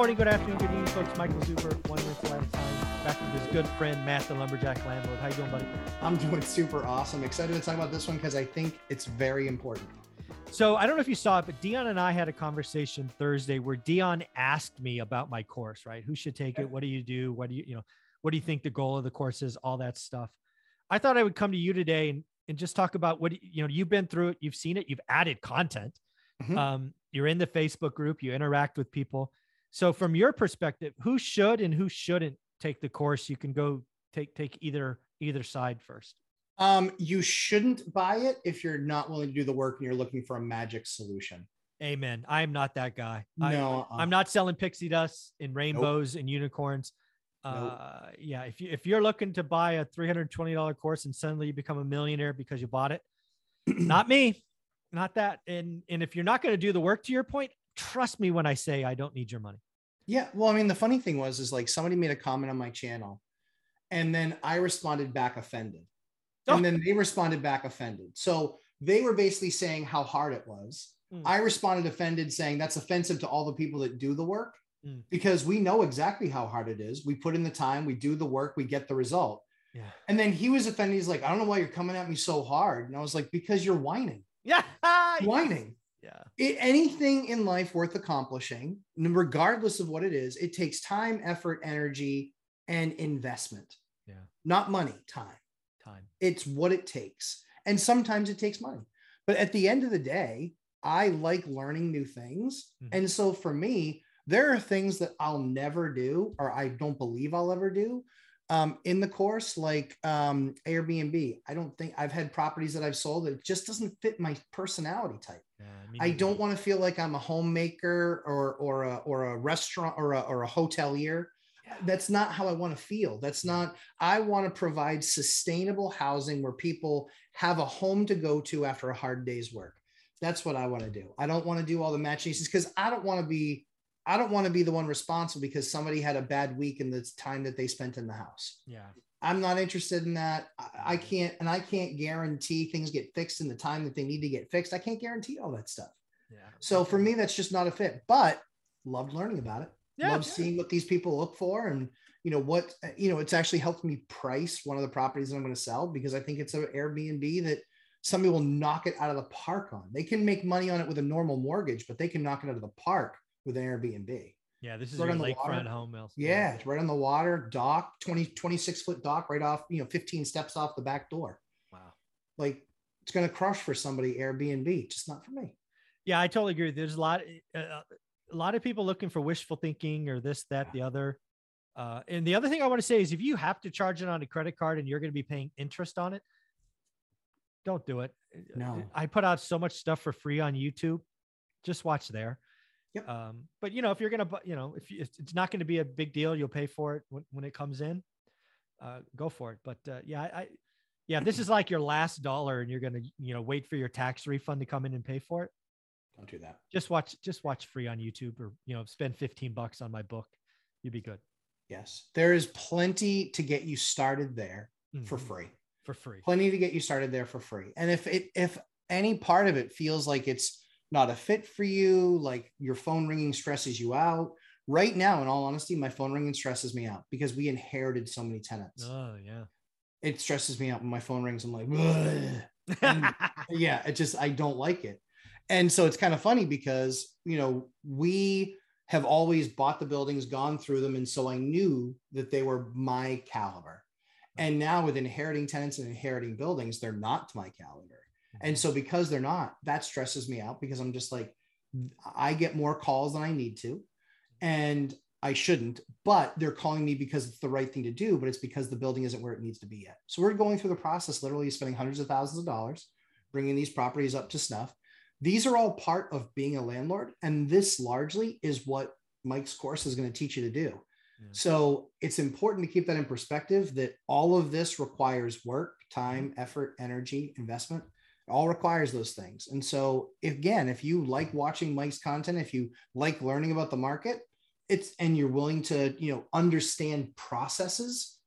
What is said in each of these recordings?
Good morning, good afternoon, good evening, folks. Michael Zuber, one rental at a time. Back with his good friend Matt, the lumberjack landlord. How you doing, buddy? I'm doing super awesome. Excited to talk about this one because I think it's very important. So I don't know if you saw it, but Dion and I had a conversation Thursday where Dion asked me about my course, right? Who should take it? What do you do? What do you, you know, what do you think the goal of the course is? All that stuff. I thought I would come to you today and, and just talk about what, you know, you've been through it, you've seen it, you've added content. Mm-hmm. Um, you're in the Facebook group, you interact with people. So from your perspective, who should and who shouldn't take the course? You can go take, take either, either side first. Um, you shouldn't buy it if you're not willing to do the work and you're looking for a magic solution. Amen. I am not that guy. No, I, am uh-uh. not selling pixie dust and rainbows nope. and unicorns. Nope. Uh, yeah, if you if you're looking to buy a three hundred twenty dollar course and suddenly you become a millionaire because you bought it, not me, not that. And and if you're not going to do the work, to your point, trust me when I say I don't need your money. Yeah, well, I mean, the funny thing was is like somebody made a comment on my channel, and then I responded back offended, oh. and then they responded back offended. So they were basically saying how hard it was. Mm. I responded offended, saying that's offensive to all the people that do the work. Mm. because we know exactly how hard it is. We put in the time, we do the work, we get the result. Yeah. And then he was offended. He's like, I don't know why you're coming at me so hard. And I was like, because you're whining. Yeah. whining. Yeah. It, anything in life worth accomplishing, regardless of what it is, it takes time, effort, energy, and investment. Yeah. Not money, time. Time. It's what it takes. And sometimes it takes money. But at the end of the day, I like learning new things. Mm-hmm. And so for me, there are things that I'll never do or I don't believe I'll ever do um, in the course, like um, Airbnb. I don't think I've had properties that I've sold that just doesn't fit my personality type. Yeah, I don't want to feel like I'm a homemaker or or a or a restaurant or a or a hotelier. Yeah. That's not how I want to feel. That's not. I want to provide sustainable housing where people have a home to go to after a hard day's work. That's what I want to do. I don't want to do all the matching because I don't want to be I don't want to be the one responsible because somebody had a bad week in the time that they spent in the house. Yeah. I'm not interested in that. I, I can't, and I can't guarantee things get fixed in the time that they need to get fixed. I can't guarantee all that stuff. Yeah. So for me, that's just not a fit, but loved learning about it. Yeah, Love seeing what these people look for and, you know, what, uh, you know, it's actually helped me price one of the properties that I'm going to sell because I think it's an Airbnb that somebody will knock it out of the park on. They can make money on it with a normal mortgage, but they can knock it out of the park with an Airbnb. Yeah, this is right on your lakefront home. Else. Yeah, it's right on the water, dock, 20, 26 foot dock right off, you know, 15 steps off the back door. Wow. Like it's going to crush for somebody Airbnb, just not for me. Yeah, I totally agree. There's a lot, uh, uh, a lot of people looking for wishful thinking or this, that, the other. Uh, and the other thing I want to say is if you have to charge it on a credit card and you're going to be paying interest on it, don't do it. No. I put out so much stuff for free on YouTube. Just watch there. Yep. Um, but you know, if you're gonna, you know, if, if it's not going to be a big deal, you'll pay for it when, when it comes in. Uh, go for it. But uh, yeah, I, yeah, this is like your last dollar, and you're gonna, you know, wait for your tax refund to come in and pay for it. Don't do that. Just watch, just watch free on YouTube, or you know, spend 15 bucks on my book. You'd be good. Yes, there is plenty to get you started there mm-hmm. for free. For free. Plenty to get you started there for free. And if it, if any part of it feels like it's not a fit for you, like your phone ringing stresses you out. Right now, in all honesty, my phone ringing stresses me out because we inherited so many tenants. Oh, yeah. It stresses me out when my phone rings. I'm like, yeah, it just, I don't like it. And so it's kind of funny because, you know, we have always bought the buildings, gone through them. And so I knew that they were my caliber. And now with inheriting tenants and inheriting buildings, they're not to my caliber. And so because they're not, that stresses me out because I'm just like, I get more calls than I need to. And I shouldn't, but they're calling me because it's the right thing to do, but it's because the building isn't where it needs to be yet. So we're going through the process, literally spending hundreds of thousands of dollars, bringing these properties up to snuff. These are all part of being a landlord. And this largely is what Mike's course is going to teach you to do. Yeah. So it's important to keep that in perspective that all of this requires work, time, effort, energy, investment. All requires those things. And so, if, again, if you like watching Mike's content, if you like learning about the market, it's and you're willing to, you know, understand processes,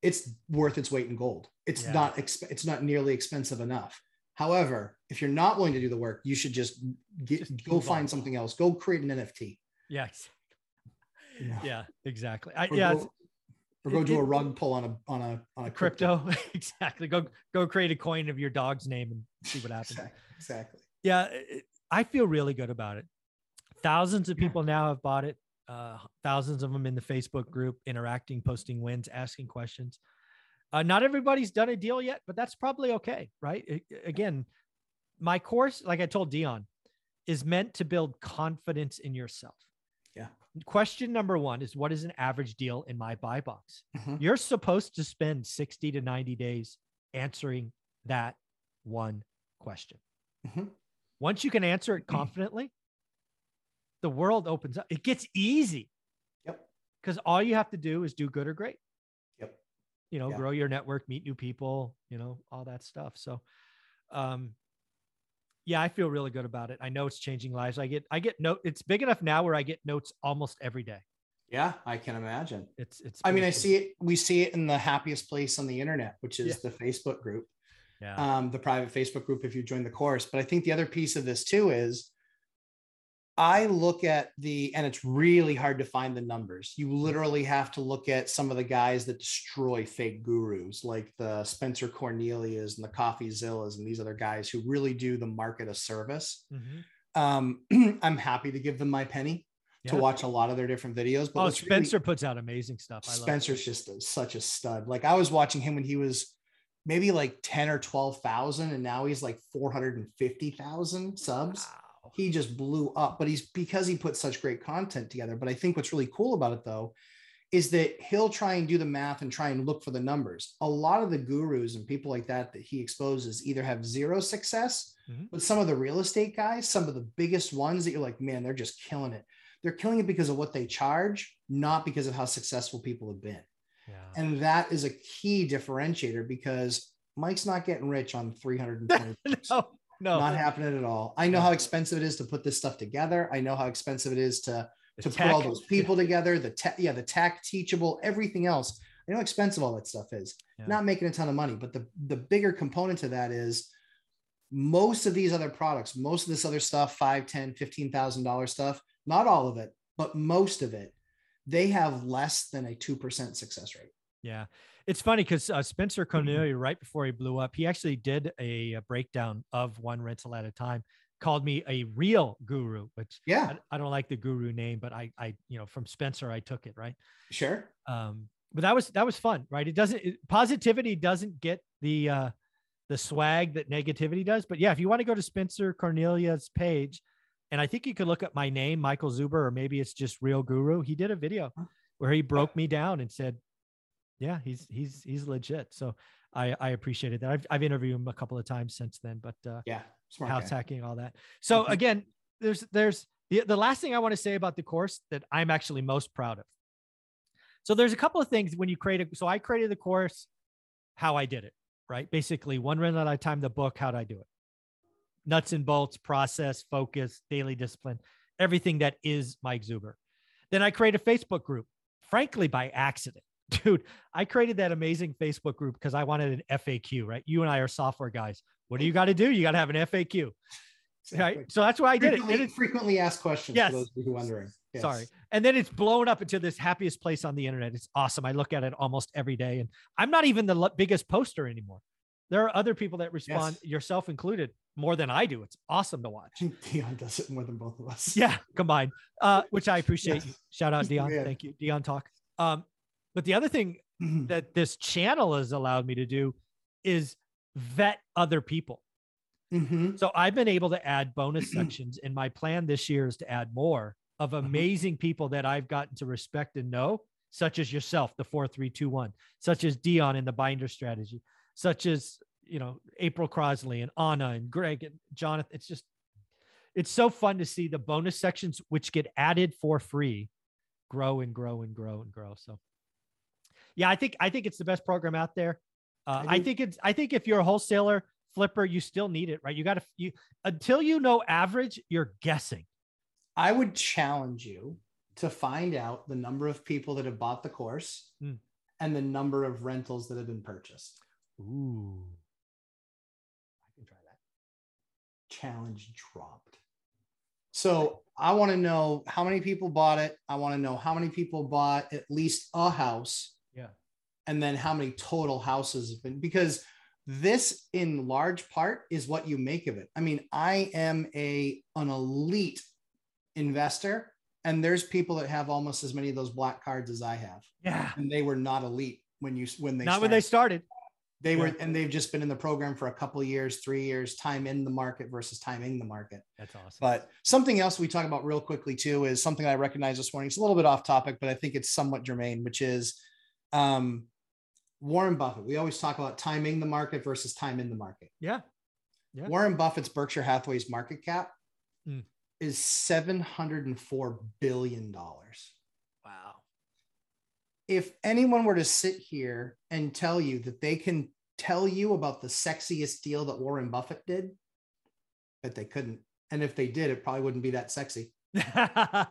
it's worth its weight in gold. It's Yeah. not exp- it's not nearly expensive enough. However, if you're not willing to do the work, you should just get Just go find on. something else. Go create an NFT. Yeah. you know, Yeah. Exactly. I, yeah. go, or go it- do a it- rug pull on a on a on a crypto. exactly. Go go create a coin of your dog's name and see what happens. Exactly. exactly. Yeah, it- I feel really good about it. Thousands of Yeah. people now have bought it. Uh, thousands of them in the Facebook group, interacting, posting wins, asking questions. Uh, not everybody's done a deal yet, but that's probably okay, right? A- again, my course, like I told Dion, is meant to build confidence in yourself. Question number one is what is an average deal in my buy box? Mhm. You're supposed to spend 60 to 90 days answering that one question. Mhm. Once you can answer it confidently, the world opens up. It gets easy Yep. because all you have to do is do good or great. Yep. You know, Yeah. grow your network, meet new people, you know, all that stuff. So, um, yeah, I feel really good about it. I know it's changing lives. I get, I get note. It's big enough now where I get notes almost every day. Yeah, I can imagine. It's, it's. I mean, I see it. We see it in the happiest place on the internet, which is the Facebook group. Yeah. um, the private Facebook group. If you join the course, but I think the other piece of this too is, I look at the, and it's really hard to find the numbers. You literally have to look at some of the guys that destroy fake gurus, like the Spencer Cornelias and the Coffeezillas and these other guys who really do the market a service. Mhm. Um, I'm happy to give them my penny to watch a lot of their different videos. But Oh, what's really- Spencer puts out amazing stuff. I love. Spencer's just a, such a stud. Like I was watching him when he was maybe like 10 or 12,000 and now he's like 450,000 subs. Wow. He just blew up, but he's because he put such great content together. But I think what's really cool about it though is that he'll try and do the math and try and look for the numbers. A lot of the gurus and people like that that he exposes either have zero success, Mhm. but some of the real estate guys, some of the biggest ones that you're like, man, they're just killing it. They're killing it because of what they charge, not because of how successful people have been. Yeah. And that is a key differentiator because Mike's not getting rich on 320 no, no. Not happening at all. I know how expensive it is to put this stuff together. I know how expensive it is to, to put all those people together, the tech, yeah, the tech, teachable, everything else. I know how expensive all that stuff is. Yeah. Not making a ton of money, but the, the bigger component to that is most of these other products, most of this other stuff, five, ten, fifteen thousand dollar stuff, not all of it, but most of it, they have less than a two percent success rate. Yeah. It's funny because uh, Spencer Mm-hmm. Cornelia, right before he blew up, he actually did a, a breakdown of one rental at a time, called me a real guru, which Yeah, I, I don't like the guru name, but I, I, you know, from Spencer, I took it. Right. sure. Um, but that was, that was fun, right? It doesn't, it, positivity doesn't get the, uh, the swag that negativity does. But yeah, if you want to go to Spencer Cornelia's page, and I think you could look up my name, Michael Zuber, or maybe it's just Real Guru. He did a video where he broke me down and said, "Yeah, he's he's he's legit." So I I appreciated that. I've I've interviewed him a couple of times since then, but uh, Yeah, smart. house guy. hacking, all that. So Mhm. again, there's there's the, the last thing I want to say about the course that I'm actually most proud of. So there's a couple of things when you create a so I created the course, how I did it, right? Basically, one run at a time, the book, how would I do it? Nuts and bolts, process, focus, daily discipline, everything that is Mike Zuber. Then I create a Facebook group, frankly, by accident. Dude, I created that amazing Facebook group because I wanted an FAQ, right? You and I are software guys. What do you got to do? You got to have an FAQ. Exactly. Right. So that's why I did it. frequently, it's- frequently asked questions Yes. for those who are wondering. Yes. Sorry. And then it's blown up into this happiest place on the internet. It's awesome. I look at it almost every day. And I'm not even the biggest poster anymore. There are other people that respond, Yes. yourself included, more than I do. It's awesome to watch. Dion does it more than both of us. Yeah, combined. Uh, which I appreciate. Shout out Dion. Yeah. Thank you. Dion talk. Um, but the other thing that this channel has allowed me to do is vet other people. Mhm. So I've been able to add bonus sections, and my plan this year is to add more of Mm-hmm. amazing people that I've gotten to respect and know, such as yourself, the four three two one, such as Dion in the binder strategy, such as you know April Crosley and Anna and Greg and Jonathan. It's just it's so fun to see the bonus sections which get added for free grow and grow and grow and grow. So, yeah, I think I think it's the best program out there. Uh, I, think, it's I think if you're a wholesaler flipper, you still need it, right? You got to you until you know average, you're guessing. I would challenge you to find out the number of people that have bought the course Hmm. and the number of rentals that have been purchased. Ooh, I can try that. Challenge dropped. So I want to know how many people bought it. I want to know how many people bought at least a house. Yeah. And then how many total houses have been because this in large part is what you make of it. I mean, I am a an elite investor and there's people that have almost as many of those black cards as I have. Yeah, And they were not elite when you when they not when they started. started. They were, and they've just been in the program for a couple of years, three years, time in the market versus timing the market. That's awesome. But something else we talk about real quickly too is something I recognize this morning. It's a little bit off topic, but I think it's somewhat germane, which is um, Warren Buffett. We always talk about timing the market versus time in the market. yeah, Yeah. Warren Buffett's Berkshire Hathaway's market cap Mm. is seven hundred and four billion dollars. wow. if anyone were to sit here and tell you that they can tell you about the sexiest deal that Warren Buffett did, but they couldn't. And if they did, it probably wouldn't be that sexy. yeah,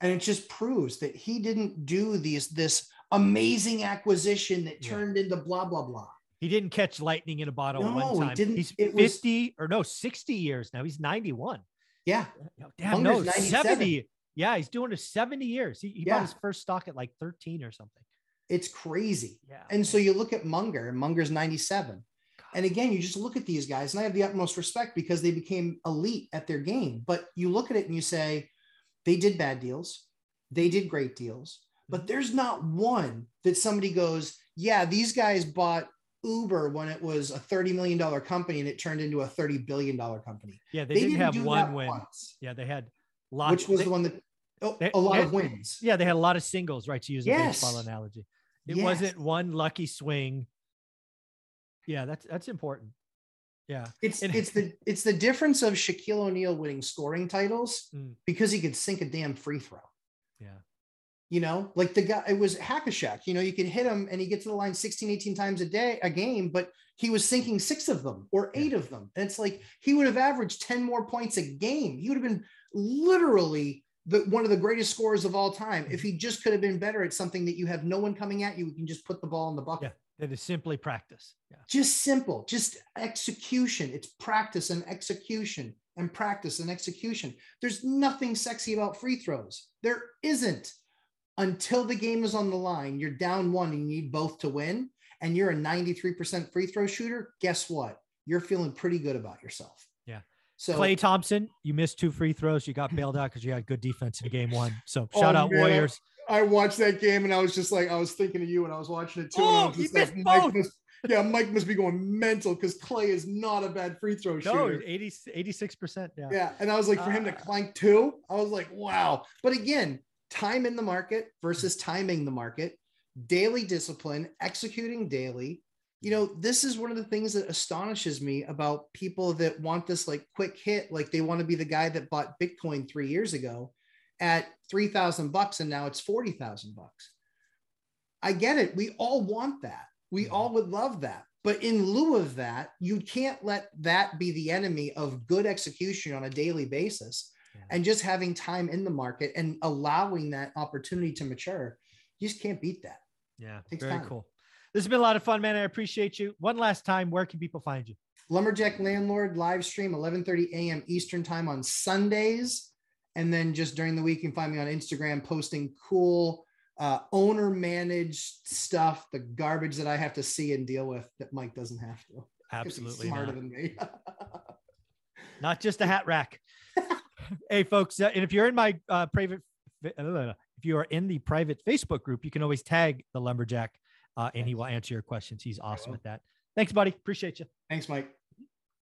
And it just proves that he didn't do these this amazing acquisition that Yeah. turned into blah blah blah. he didn't catch lightning in a bottle No, one he didn't. He's It was- 50 or no, 60 years now. He's 91. Yeah, No, Damn, no, 97. 70. Yeah, he's doing it 70 years. He, he Yeah. bought his first stock at like 13 or something. it's crazy. Yeah. And so you look at Munger, and Munger's 97. God. And again, you just look at these guys, and I have the utmost respect because they became elite at their game. But you look at it and you say, they did bad deals, they did great deals. But there's not one that somebody goes, yeah, these guys bought Uber when it was a $30 million company and it turned into a $30 billion company. yeah, they, didn't, have do one win. once, Yeah, they had lots. which was they- the one that, oh, they- a lot they- of wins. Yeah, they had a lot of singles, right? To use a Yes. baseball analogy. It Yes. wasn't one lucky swing. Yeah, that's that's important. Yeah. It's It- it's the it's the difference of Shaquille O'Neal winning scoring titles Mm. because he could sink a damn free throw. Yeah. You know, like the guy, it was Hack-a-Shaq. You know, you could hit him and he gets to the line 16, 18 times a day, a game, but he was sinking six of them or eight of them. And it's like he would have averaged 10 more points a game. He would have been literally the one of the greatest scorers of all time if he mm-hmm. just could have been better at something that you have no one coming at you. You can just put the ball in the bucket. Yeah. That is simply practice. Yeah. Just simple, just execution. It's practice and execution and practice and execution. There's nothing sexy about free throws. There isn't until the game is on the line. You're down one and you need both to win, and you're a 93% free throw shooter. Guess what? You're feeling pretty good about yourself. Yeah. So Klay Thompson, you missed two free throws. You got bailed out because you had good defense in game one. So Oh, shout out man. Warriors. I watched that game and I was just like, I was thinking of you and I was watching it too. and I Oh, was just like, missed Mike both. must- yeah, Mike must be going mental because Clay is not a bad free throw No, shooter. 80, 86%. Yeah. Yeah. And I was like, for him to Uh, clank two, I was like, wow. But again, time in the market versus timing the market, daily discipline, executing daily. You know, this is one of the things that astonishes me about people that want this like quick hit. Like they want to be the guy that bought Bitcoin three years ago at 3,000 bucks and now it's 40,000 bucks. I get it. We all want that. We Mhm. all would love that. But in lieu of that, you can't let that be the enemy of good execution on a daily basis Yeah. and just having time in the market and allowing that opportunity to mature. You just can't beat that. Yeah. Takes Very time. cool. This has been a lot of fun, man. I appreciate you. One last time, where can people find you? Lumberjack Landlord live stream 11:30 a.m. Eastern time on Sundays, and then just during the week you can find me on Instagram posting cool uh, owner managed stuff, the garbage that I have to see and deal with that Mike doesn't have to. Absolutely. smarter not. than me. not just a hat rack. Hey, folks, uh, and if you're in my uh, private, if you are in the private Facebook group, you can always tag the lumberjack, uh, and he will answer your questions. He's awesome at that. Thanks, buddy. Appreciate you. Thanks, Mike.